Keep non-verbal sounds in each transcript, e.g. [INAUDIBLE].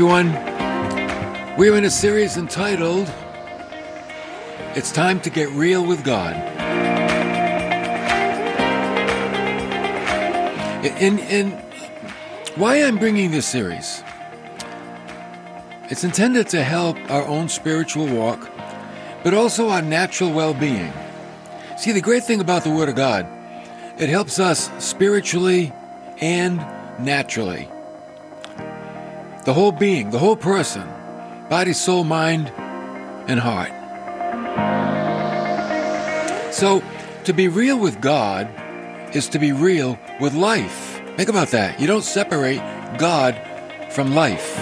Everyone. We're in a series entitled It's Time to Get Real with God. And, and why I'm bringing this series? It's intended to help our own spiritual walk, but also our natural well being. See, the great thing about the Word of God, it helps us spiritually and naturally. The whole being, the whole person, body, soul, mind, and heart. So, to be real with God is to be real with life. Think about that. You don't separate God from life.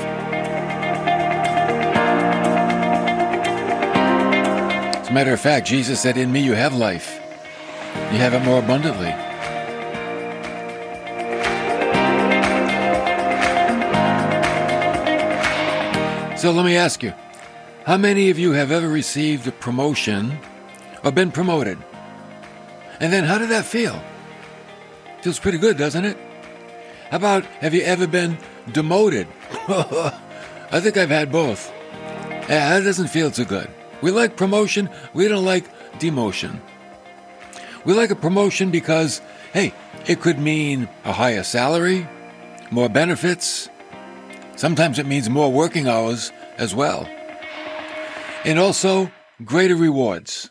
As a matter of fact, Jesus said, In me you have life, you have it more abundantly. So let me ask you how many of you have ever received a promotion or been promoted? And then how did that feel? Feels pretty good, doesn't it? How about have you ever been demoted? [LAUGHS] I think I've had both. Yeah, that doesn't feel too good. We like promotion, we don't like demotion. We like a promotion because, hey, it could mean a higher salary, more benefits, Sometimes it means more working hours as well. And also greater rewards.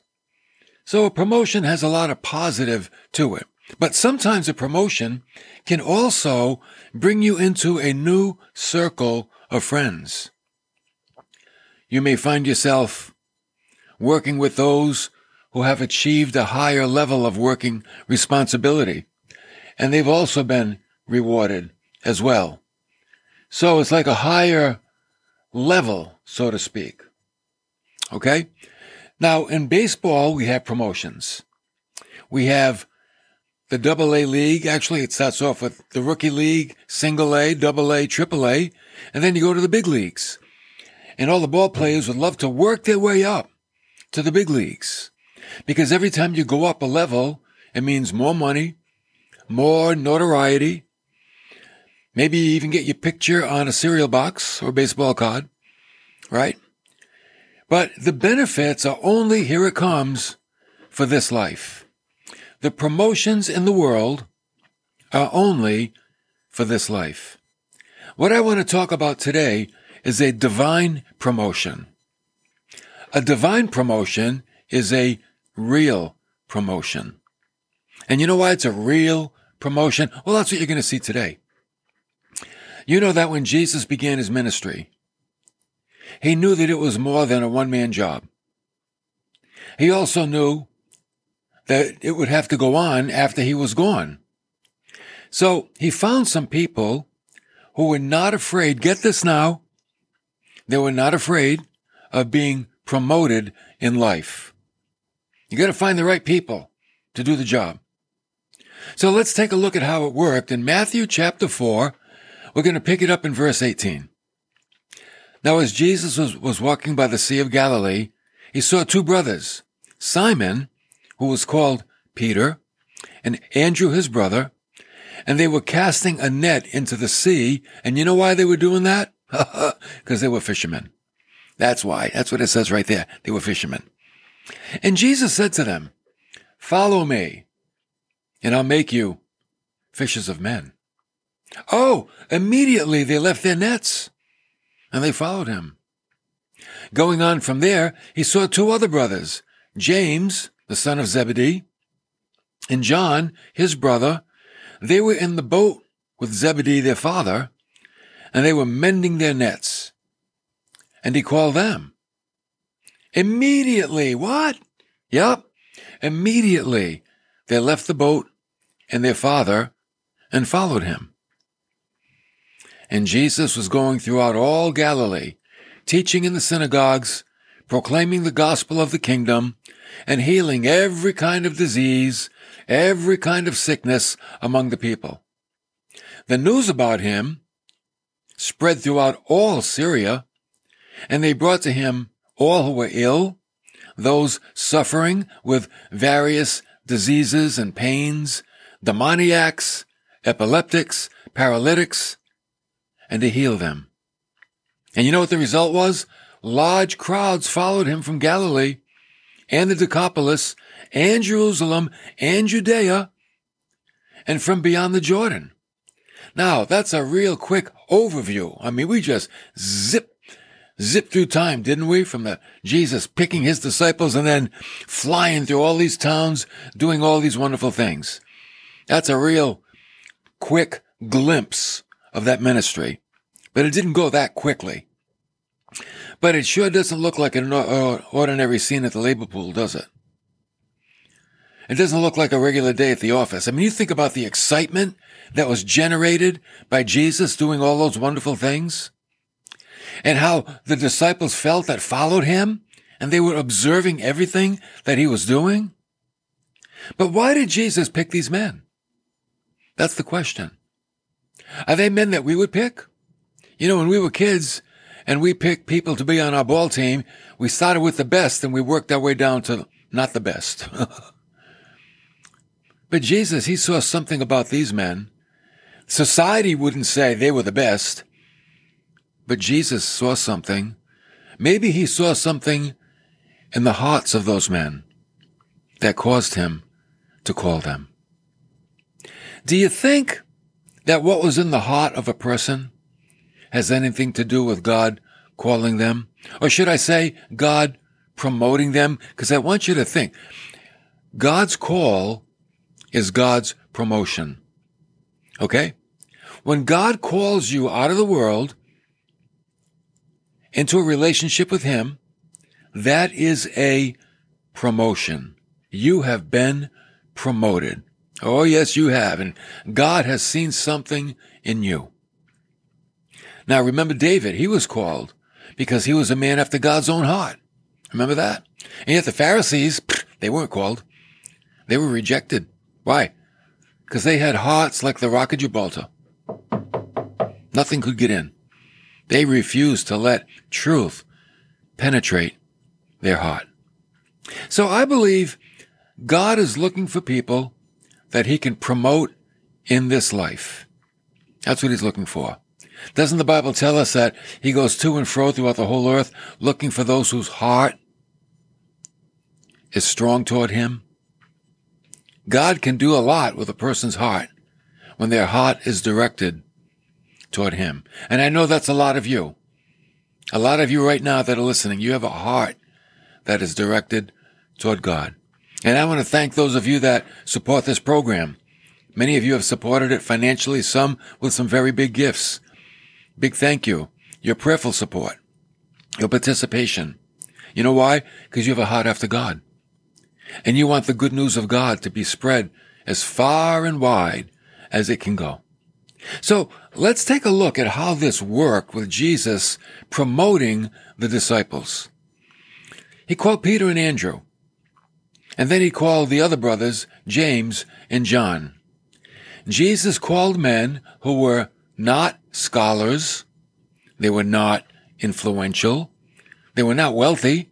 So a promotion has a lot of positive to it. But sometimes a promotion can also bring you into a new circle of friends. You may find yourself working with those who have achieved a higher level of working responsibility, and they've also been rewarded as well. So it's like a higher level, so to speak. Okay? Now, in baseball, we have promotions. We have the double A league. Actually, it starts off with the rookie league, single A, double A, triple A, and then you go to the big leagues. And all the ball players would love to work their way up to the big leagues. Because every time you go up a level, it means more money, more notoriety, Maybe even get your picture on a cereal box or baseball card, right? But the benefits are only, here it comes, for this life. The promotions in the world are only for this life. What I want to talk about today is a divine promotion. A divine promotion is a real promotion. And you know why it's a real promotion? Well, that's what you're going to see today. You know that when Jesus began his ministry, he knew that it was more than a one man job. He also knew that it would have to go on after he was gone. So he found some people who were not afraid, get this now, they were not afraid of being promoted in life. You got to find the right people to do the job. So let's take a look at how it worked in Matthew chapter 4, we're going to pick it up in verse 18. Now, as Jesus was, was walking by the Sea of Galilee, he saw two brothers, Simon, who was called Peter, and Andrew, his brother, and they were casting a net into the sea. And you know why they were doing that? [LAUGHS] Because they were fishermen. That's why. That's what it says right there. They were fishermen. And Jesus said to them, Follow me, and I'll make you fishers of men. Oh, immediately they left their nets and they followed him. Going on from there, he saw two other brothers, James, the son of Zebedee, and John, his brother. They were in the boat with Zebedee, their father, and they were mending their nets. And he called them. Immediately, what? Yep. Immediately, they left the boat and their father and followed him. And Jesus was going throughout all Galilee, teaching in the synagogues, proclaiming the gospel of the kingdom, and healing every kind of disease, every kind of sickness among the people. The news about him spread throughout all Syria, and they brought to him all who were ill, those suffering with various diseases and pains, demoniacs, epileptics, paralytics, and to heal them. And you know what the result was? Large crowds followed him from Galilee and the Decapolis and Jerusalem and Judea and from beyond the Jordan. Now, that's a real quick overview. I mean, we just zip, zip through time, didn't we? From the Jesus picking his disciples and then flying through all these towns, doing all these wonderful things. That's a real quick glimpse of that ministry. But it didn't go that quickly. But it sure doesn't look like an ordinary scene at the labor pool, does it? It doesn't look like a regular day at the office. I mean, you think about the excitement that was generated by Jesus doing all those wonderful things and how the disciples felt that followed him and they were observing everything that he was doing. But why did Jesus pick these men? That's the question. Are they men that we would pick? You know, when we were kids and we picked people to be on our ball team, we started with the best and we worked our way down to not the best. [LAUGHS] but Jesus, he saw something about these men. Society wouldn't say they were the best, but Jesus saw something. Maybe he saw something in the hearts of those men that caused him to call them. Do you think that what was in the heart of a person has anything to do with God calling them? Or should I say God promoting them? Because I want you to think God's call is God's promotion. Okay? When God calls you out of the world into a relationship with Him, that is a promotion. You have been promoted. Oh, yes, you have. And God has seen something in you. Now, remember David, he was called because he was a man after God's own heart. Remember that? And yet the Pharisees, they weren't called. They were rejected. Why? Because they had hearts like the rock of Gibraltar. Nothing could get in. They refused to let truth penetrate their heart. So I believe God is looking for people that he can promote in this life. That's what he's looking for. Doesn't the Bible tell us that he goes to and fro throughout the whole earth looking for those whose heart is strong toward him? God can do a lot with a person's heart when their heart is directed toward him. And I know that's a lot of you. A lot of you right now that are listening, you have a heart that is directed toward God. And I want to thank those of you that support this program. Many of you have supported it financially, some with some very big gifts. Big thank you. Your prayerful support, your participation. You know why? Because you have a heart after God. And you want the good news of God to be spread as far and wide as it can go. So let's take a look at how this worked with Jesus promoting the disciples. He called Peter and Andrew. And then he called the other brothers, James and John. Jesus called men who were not scholars. They were not influential. They were not wealthy.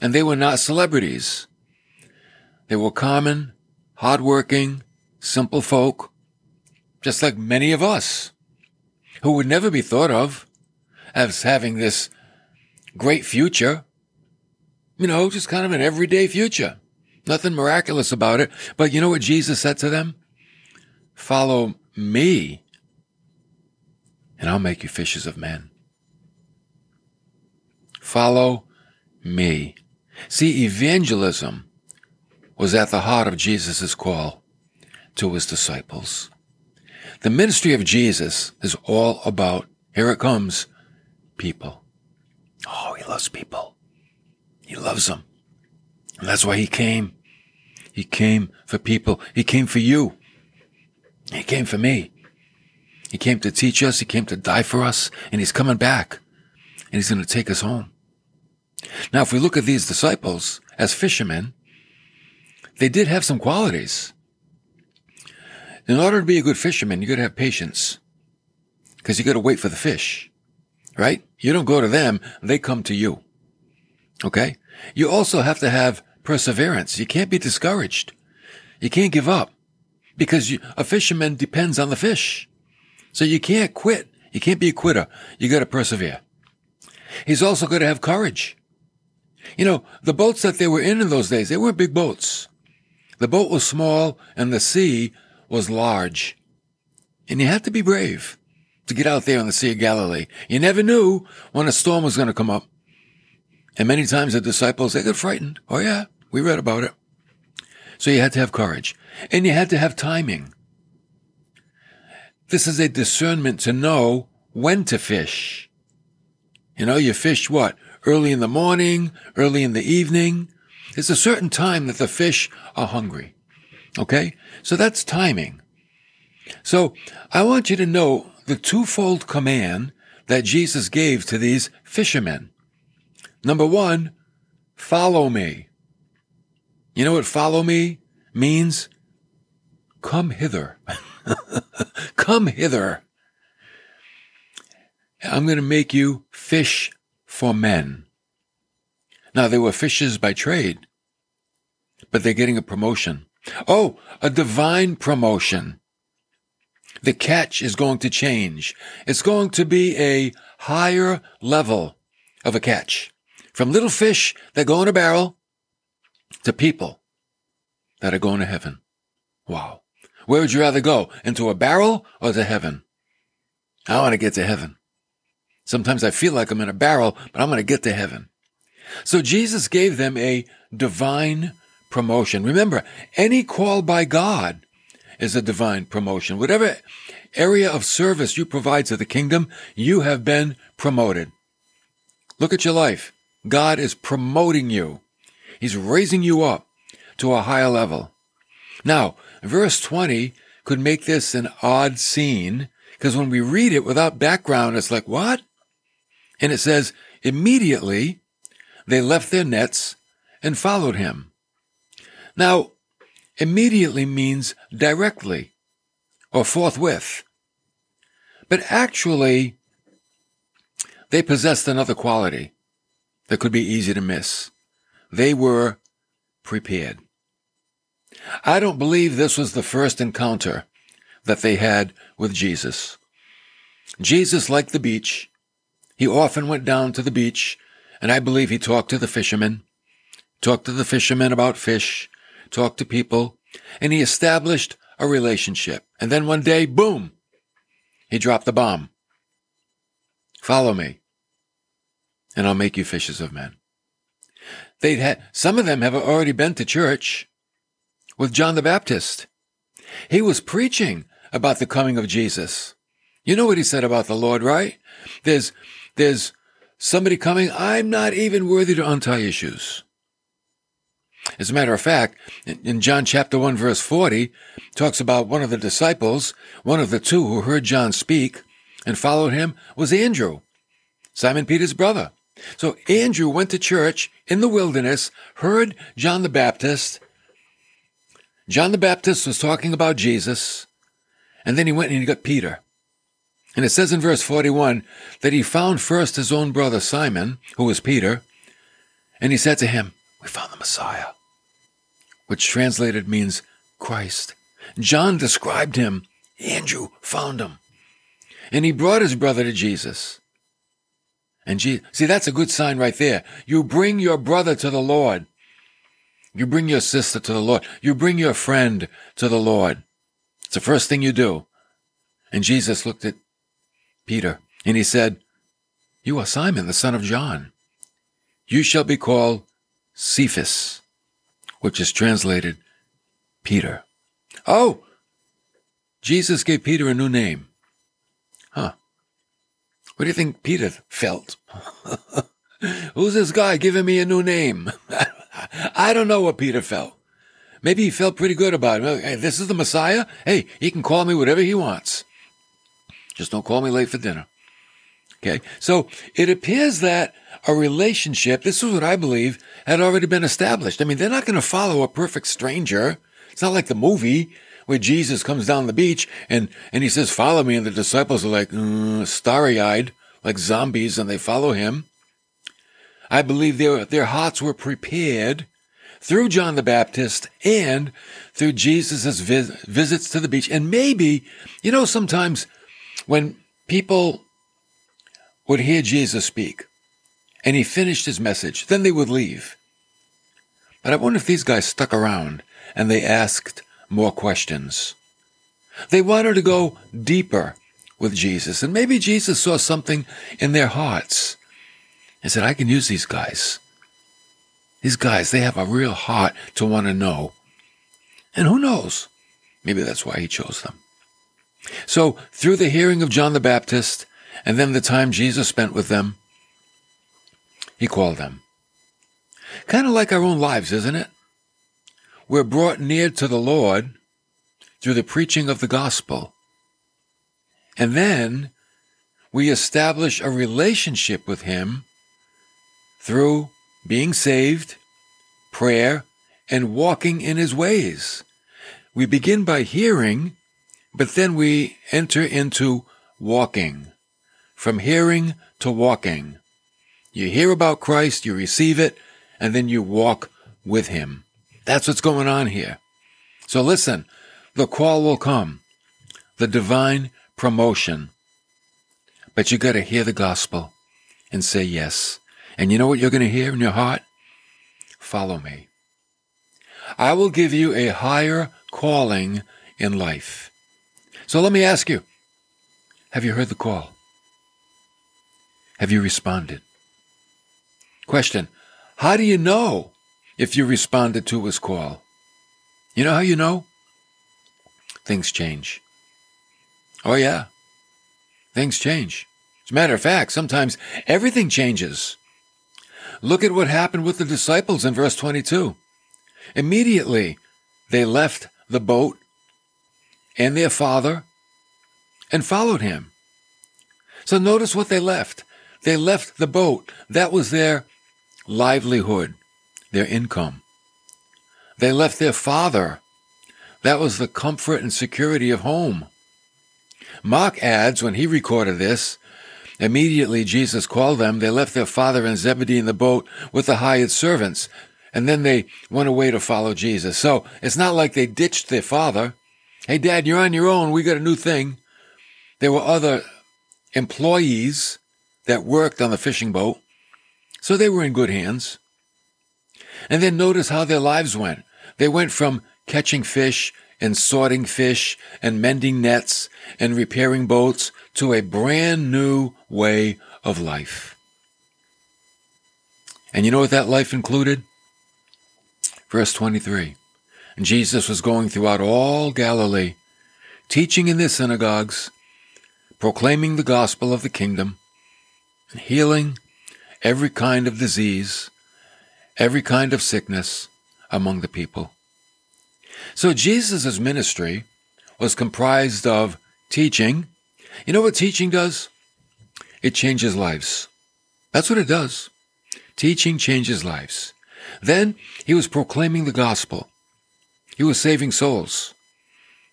And they were not celebrities. They were common, hardworking, simple folk, just like many of us, who would never be thought of as having this great future. You know, just kind of an everyday future. Nothing miraculous about it. But you know what Jesus said to them? Follow me, and I'll make you fishers of men. Follow me. See, evangelism was at the heart of Jesus' call to his disciples. The ministry of Jesus is all about, here it comes, people. Oh, he loves people. He loves them. And that's why he came. He came for people. He came for you. He came for me. He came to teach us. He came to die for us. And he's coming back. And he's going to take us home. Now, if we look at these disciples as fishermen, they did have some qualities. In order to be a good fisherman, you got to have patience because you got to wait for the fish, right? You don't go to them. They come to you. Okay. You also have to have perseverance. You can't be discouraged. You can't give up because you, a fisherman depends on the fish. So you can't quit. You can't be a quitter. You got to persevere. He's also got to have courage. You know, the boats that they were in in those days, they weren't big boats. The boat was small and the sea was large. And you had to be brave to get out there on the Sea of Galilee. You never knew when a storm was going to come up. And many times the disciples, they got frightened. Oh yeah, we read about it. So you had to have courage and you had to have timing. This is a discernment to know when to fish. You know, you fish what? Early in the morning, early in the evening. It's a certain time that the fish are hungry. Okay? So that's timing. So I want you to know the twofold command that Jesus gave to these fishermen. Number one, follow me. You know what follow me means? Come hither. [LAUGHS] Come hither. I'm going to make you fish for men. Now, they were fishers by trade, but they're getting a promotion. Oh, a divine promotion. The catch is going to change. It's going to be a higher level of a catch. From little fish that go in a barrel to people that are going to heaven. Wow. Where would you rather go? Into a barrel or to heaven? I want to get to heaven. Sometimes I feel like I'm in a barrel, but I'm going to get to heaven. So Jesus gave them a divine promotion. Remember, any call by God is a divine promotion. Whatever area of service you provide to the kingdom, you have been promoted. Look at your life. God is promoting you. He's raising you up to a higher level. Now, verse 20 could make this an odd scene because when we read it without background, it's like, what? And it says, immediately they left their nets and followed him. Now, immediately means directly or forthwith. But actually, they possessed another quality that could be easy to miss. They were prepared. I don't believe this was the first encounter that they had with Jesus. Jesus liked the beach. He often went down to the beach, and I believe he talked to the fishermen, talked to the fishermen about fish, talked to people, and he established a relationship. And then one day, boom, he dropped the bomb. Follow me, and I'll make you fishers of men. They'd had, some of them have already been to church with John the Baptist. He was preaching about the coming of Jesus. You know what he said about the Lord, right? There's, there's somebody coming. I'm not even worthy to untie your shoes. As a matter of fact, in John chapter 1 verse 40, talks about one of the disciples, one of the two who heard John speak and followed him was Andrew, Simon Peter's brother. So Andrew went to church in the wilderness, heard John the Baptist. John the Baptist was talking about Jesus, and then he went and he got Peter. And it says in verse 41 that he found first his own brother Simon, who was Peter, and he said to him, We found the Messiah which translated means Christ. John described him. Andrew found him. And he brought his brother to Jesus. And Jesus, see, that's a good sign right there. You bring your brother to the Lord. You bring your sister to the Lord. You bring your friend to the Lord. It's the first thing you do. And Jesus looked at Peter and he said, You are Simon, the son of John. You shall be called Cephas, which is translated Peter. Oh, Jesus gave Peter a new name. Huh. What do you think Peter felt? [LAUGHS] Who's this guy giving me a new name? [LAUGHS] I don't know what Peter felt. Maybe he felt pretty good about it. Hey, this is the Messiah. Hey, he can call me whatever he wants. Just don't call me late for dinner. Okay. So it appears that a relationship, this is what I believe, had already been established. I mean, they're not going to follow a perfect stranger. It's not like the movie where Jesus comes down the beach and, and he says, follow me. And the disciples are like, mm, starry eyed, like zombies, and they follow him. I believe their, their hearts were prepared through John the Baptist and through Jesus' vis- visits to the beach. And maybe, you know, sometimes when people would hear Jesus speak, and he finished his message. Then they would leave. But I wonder if these guys stuck around and they asked more questions. They wanted to go deeper with Jesus, and maybe Jesus saw something in their hearts and said, I can use these guys. These guys, they have a real heart to want to know. And who knows? Maybe that's why he chose them. So, through the hearing of John the Baptist, and then the time Jesus spent with them, he called them. Kind of like our own lives, isn't it? We're brought near to the Lord through the preaching of the gospel. And then we establish a relationship with Him through being saved, prayer, and walking in His ways. We begin by hearing, but then we enter into walking. From hearing to walking. You hear about Christ, you receive it, and then you walk with Him. That's what's going on here. So listen, the call will come. The divine promotion. But you got to hear the gospel and say yes. And you know what you're going to hear in your heart? Follow me. I will give you a higher calling in life. So let me ask you, have you heard the call? Have you responded? Question, how do you know if you responded to his call? You know how you know? Things change. Oh yeah. Things change. As a matter of fact, sometimes everything changes. Look at what happened with the disciples in verse 22. Immediately, they left the boat and their father and followed him. So notice what they left. They left the boat. That was their livelihood, their income. They left their father. That was the comfort and security of home. Mark adds, when he recorded this, immediately Jesus called them. They left their father and Zebedee in the boat with the hired servants, and then they went away to follow Jesus. So it's not like they ditched their father. Hey, dad, you're on your own. We got a new thing. There were other employees that worked on the fishing boat, so they were in good hands. And then notice how their lives went. They went from catching fish and sorting fish and mending nets and repairing boats to a brand new way of life. And you know what that life included? Verse 23. And Jesus was going throughout all Galilee, teaching in their synagogues, proclaiming the gospel of the kingdom, and healing every kind of disease, every kind of sickness among the people. So Jesus' ministry was comprised of teaching. You know what teaching does? It changes lives. That's what it does. Teaching changes lives. Then he was proclaiming the gospel. He was saving souls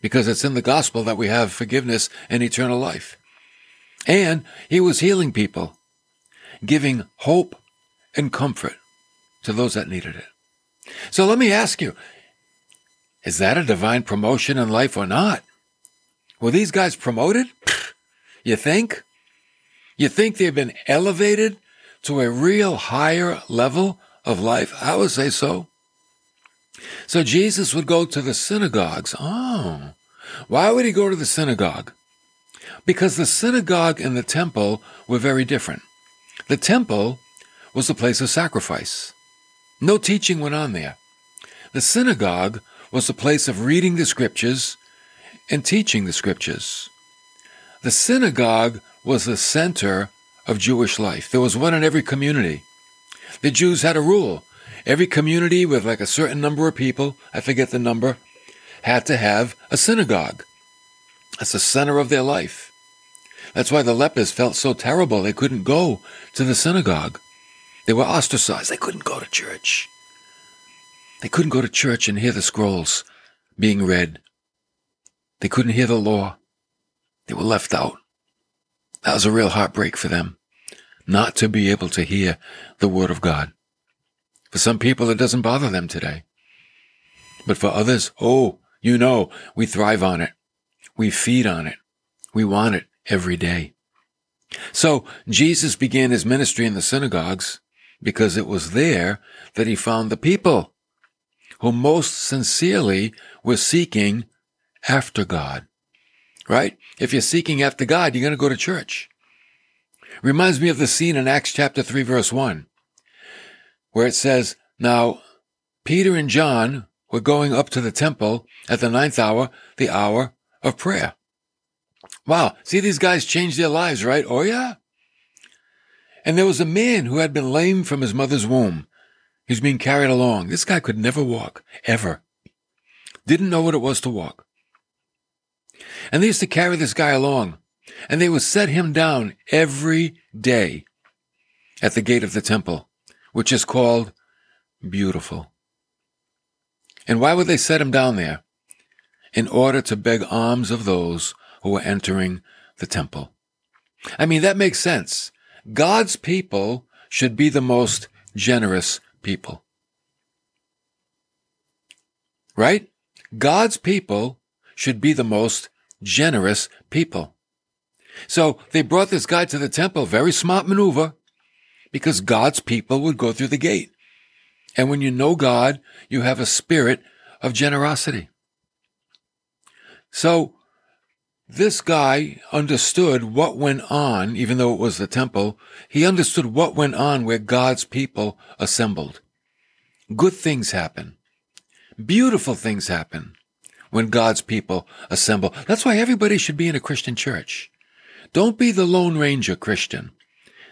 because it's in the gospel that we have forgiveness and eternal life. And he was healing people, giving hope and comfort to those that needed it. So let me ask you, is that a divine promotion in life or not? Were these guys promoted? You think? You think they've been elevated to a real higher level of life? I would say so. So Jesus would go to the synagogues. Oh, why would he go to the synagogue? Because the synagogue and the temple were very different. The temple was a place of sacrifice. No teaching went on there. The synagogue was a place of reading the scriptures and teaching the scriptures. The synagogue was the center of Jewish life. There was one in every community. The Jews had a rule. Every community with like a certain number of people, I forget the number, had to have a synagogue. That's the center of their life. That's why the lepers felt so terrible they couldn't go to the synagogue. They were ostracized. They couldn't go to church. They couldn't go to church and hear the scrolls being read. They couldn't hear the law. They were left out. That was a real heartbreak for them, not to be able to hear the word of God. For some people, it doesn't bother them today. But for others, oh, you know, we thrive on it. We feed on it. We want it every day. So Jesus began his ministry in the synagogues because it was there that he found the people who most sincerely were seeking after God. Right? If you're seeking after God, you're going to go to church. Reminds me of the scene in Acts chapter 3 verse 1, where it says, Now Peter and John were going up to the temple at the ninth hour, the hour of prayer. Wow. See, these guys changed their lives, right? Oh yeah. And there was a man who had been lame from his mother's womb. He was being carried along. This guy could never walk, ever. Didn't know what it was to walk. And they used to carry this guy along, and they would set him down every day at the gate of the temple, which is called Beautiful. And why would they set him down there? In order to beg alms of those who were entering the temple. I mean, that makes sense. God's people should be the most generous people. Right? God's people should be the most generous people. So they brought this guy to the temple, very smart maneuver, because God's people would go through the gate. And when you know God, you have a spirit of generosity. So this guy understood what went on, even though it was the temple. He understood what went on where God's people assembled. Good things happen. Beautiful things happen when God's people assemble. That's why everybody should be in a Christian church. Don't be the Lone Ranger Christian.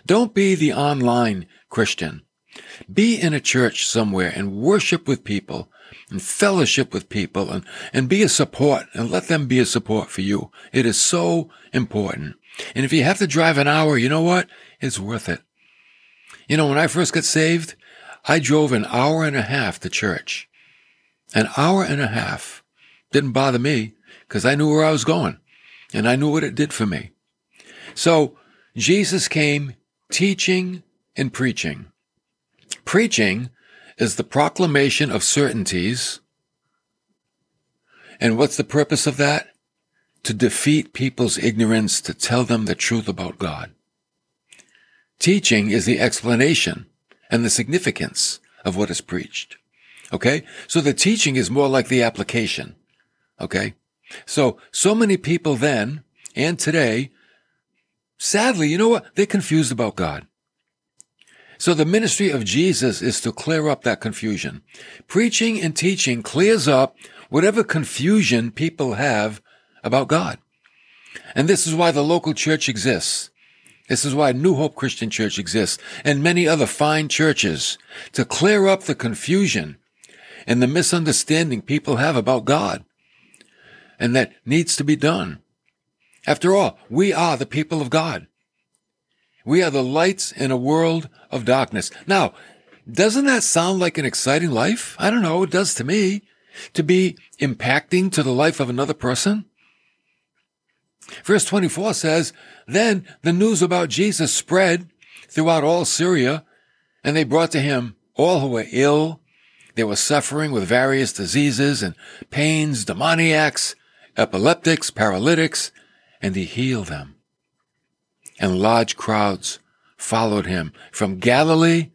Don't be the online Christian. Be in a church somewhere and worship with people and fellowship with people and, and be a support and let them be a support for you. It is so important. And if you have to drive an hour, you know what? It's worth it. You know, when I first got saved, I drove an hour and a half to church. An hour and a half. Didn't bother me because I knew where I was going and I knew what it did for me. So Jesus came teaching and preaching. Preaching is the proclamation of certainties. And what's the purpose of that? To defeat people's ignorance, to tell them the truth about God. Teaching is the explanation and the significance of what is preached. Okay? So the teaching is more like the application. Okay? So, so many people then and today, sadly, you know what? They're confused about God. So the ministry of Jesus is to clear up that confusion. Preaching and teaching clears up whatever confusion people have about God. And this is why the local church exists. This is why New Hope Christian Church exists and many other fine churches to clear up the confusion and the misunderstanding people have about God. And that needs to be done. After all, we are the people of God. We are the lights in a world of darkness. Now, doesn't that sound like an exciting life? I don't know. It does to me. To be impacting to the life of another person. Verse 24 says, Then the news about Jesus spread throughout all Syria, and they brought to him all who were ill. They were suffering with various diseases and pains, demoniacs, epileptics, paralytics, and he healed them and large crowds followed him from Galilee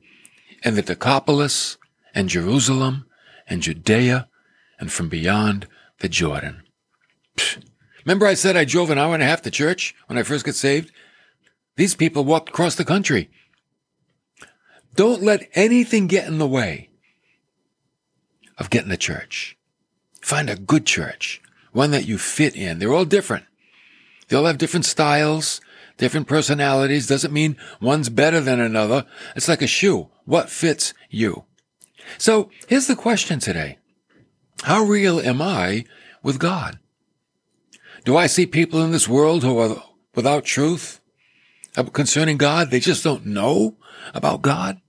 and the Decapolis and Jerusalem and Judea and from beyond the Jordan. Psh. Remember I said I drove an hour and a half to church when I first got saved? These people walked across the country. Don't let anything get in the way of getting to church. Find a good church, one that you fit in. They're all different. They all have different styles, different personalities doesn't mean one's better than another. It's like a shoe. What fits you? So here's the question today. How real am I with God? Do I see people in this world who are without truth concerning God? They just don't know about God.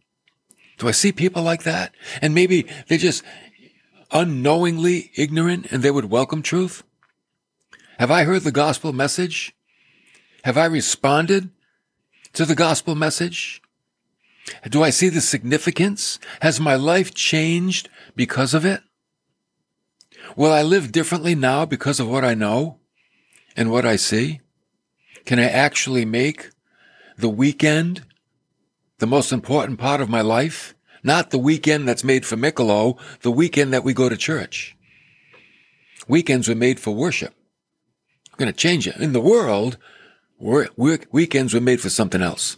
Do I see people like that? And maybe they're just unknowingly ignorant and they would welcome truth? Have I heard the gospel message have I responded to the gospel message? Do I see the significance? Has my life changed because of it? Will I live differently now because of what I know and what I see? Can I actually make the weekend the most important part of my life, not the weekend that's made for Michelob, the weekend that we go to church. Weekends were made for worship. I'm going to change it. In the world, weekends were made for something else.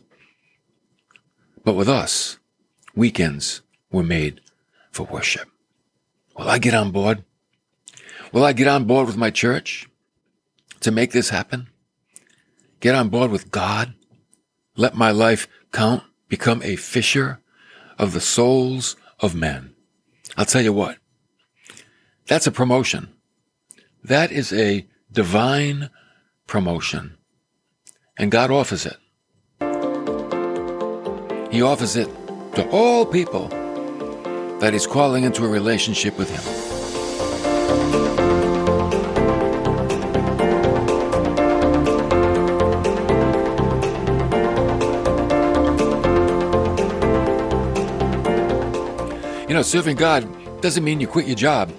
But with us, weekends were made for worship. Will I get on board? Will I get on board with my church to make this happen? Get on board with God? Let my life count? Become a fisher of the souls of men? I'll tell you what. That's a promotion. That is a divine promotion. And God offers it. He offers it to all people that He's calling into a relationship with Him. You know, serving God doesn't mean you quit your job.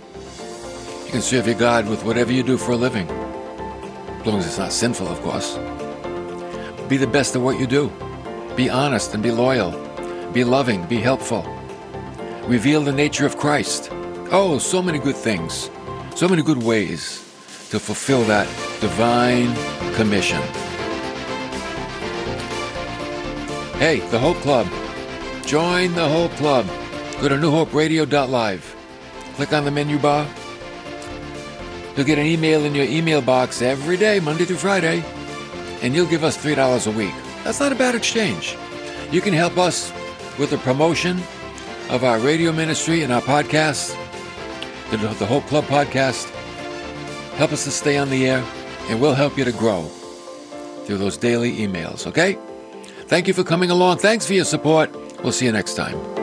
You can serve your God with whatever you do for a living, as long as it's not sinful, of course. Be the best at what you do. Be honest and be loyal. Be loving, be helpful. Reveal the nature of Christ. Oh, so many good things, so many good ways to fulfill that divine commission. Hey, the Hope Club. Join the Hope Club. Go to newhoperadio.live. Click on the menu bar. You'll get an email in your email box every day, Monday through Friday, and you'll give us $3 a week. That's not a bad exchange. You can help us with the promotion of our radio ministry and our podcast, the, Hope Club podcast. Help us to stay on the air, and we'll help you to grow through those daily emails, okay? Thank you for coming along. Thanks for your support. We'll see you next time.